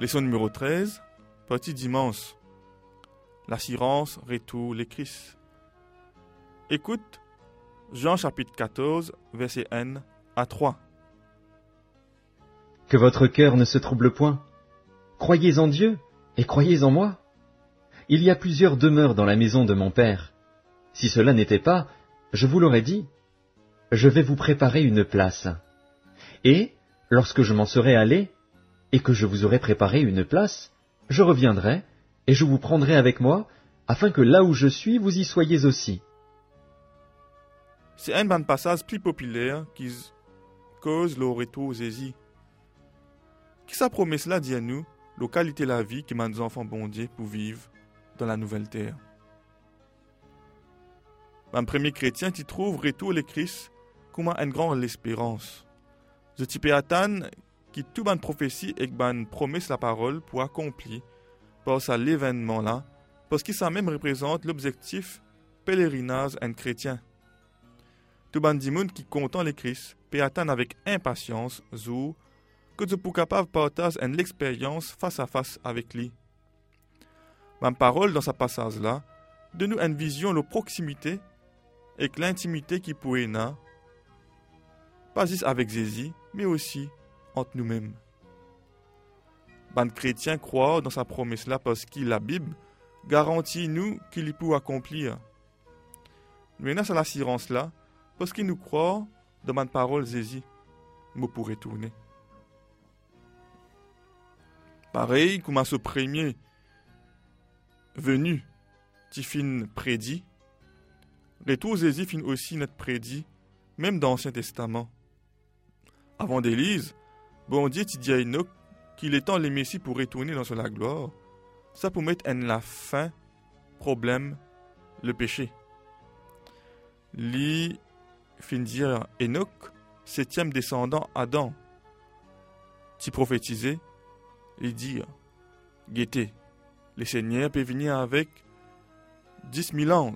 Leçon numéro 13, petit dimanche. L'assurance retour les Christ. Écoute Jean chapitre 14, verset N à 3. Que votre cœur ne se trouble point. Croyez en Dieu et croyez en moi. Il y a plusieurs demeures dans la maison de mon Père. Si cela n'était pas, je vous l'aurais dit. Je vais vous préparer une place. Et, lorsque je m'en serai allé, et que je vous aurai préparé une place, je reviendrai, et je vous prendrai avec moi, afin que là où je suis, vous y soyez aussi. C'est un ban passage plus populaire qui cause le retour Zézi. Qui sa promesse là dit à nous, localité la vie qui m'a nos enfants bondiers pour vivre dans la nouvelle terre. Un premier chrétien qui trouve retour le Christ comme une grande espérance. Je type attendre qui tout ban prophétie et ban promesse la parole pour accomplir par ça l'événement là, parce que ça même représente l'objectif pèlerinage un chrétien. Tout ban monde qui content le Christ peut avec impatience jour que je pour capable partager une expérience face à face avec lui. Ma parole dans sa passage là, de nous une vision de proximité et l'intimité qui pourrait na, pas juste avec Jésus, mais aussi entre nous-mêmes. Ban chrétien croit dans sa promesse là parce que la Bible garantit nous qu'il peut accomplir. Nous avons l'assurance là parce qu'il nous croit dans ma parole Jésus, me pourrait tourner. Pareil comme à ce premier venu, qui fin prédit, retour Jésus fin aussi notre prédit, même dans l'Ancien Testament. Avant d'Élise, bon Dieu dit à Enoch qu'il est temps les Messie pour retourner dans la gloire. Ça pour mettre en la fin, problème, le péché. Li fin dire Enoch, septième descendant Adam. Ti prophétiser, il dit Guettez, le Seigneur peut venir avec dix mille ans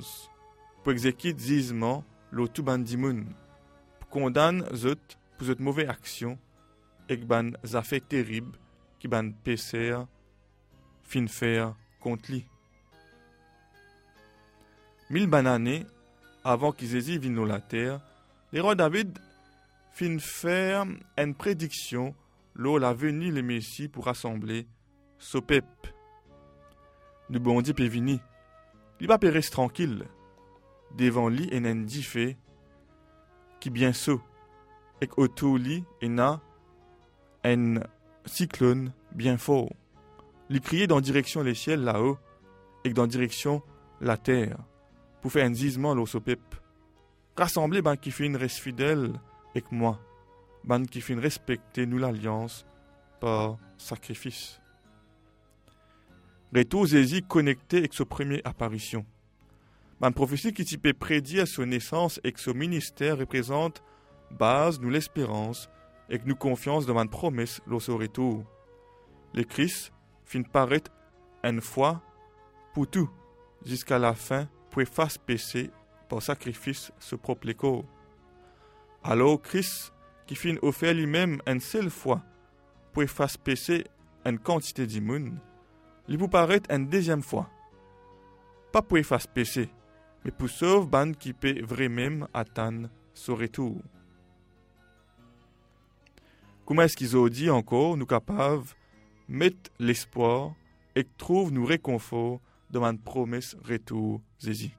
pour exécuter zizement l'autou bandimoun, pour condamner zot pour cette mauvaise action et ban affaires terribles qui ban pécer fin faire contre lui. Mille bananes avant qu'ils aient viennent la terre, les rois David fin une prédiction lors la venue le Messie pour rassembler ce peuple. Le bon Dieu peut venir. Il va rester tranquille devant lui et un fait qui bien saut et autour lui et na un cyclone bien fort. Il criait dans direction les ciels là-haut et dans direction la terre pour faire un gisement l'eau peuple. Rassembler ben qui une reste fidèle avec moi ban qui fin respecter nous l'alliance par sacrifice. Retour Jésus connecté avec sa première apparition. Ban prophétie qui type prédit à son naissance et que son ministère représente base nous l'espérance et que nous confiance dans ma promesse lors son retour. Le Christ fin paraître une fois pour tout jusqu'à la fin pour effacer péché par sacrifice ce propre corps. Alors Christ qui fin offert lui-même une seule fois pour effacer péché une quantité d'immunes, il vous paraît une deuxième fois. Pas pour effacer péché, mais pour sauver ban qui peut vraiment attendre son retour. Comment est-ce qu'ils ont dit encore, nous capables, mettre l'espoir et trouve nous réconfort dans une promesse retour Jésus?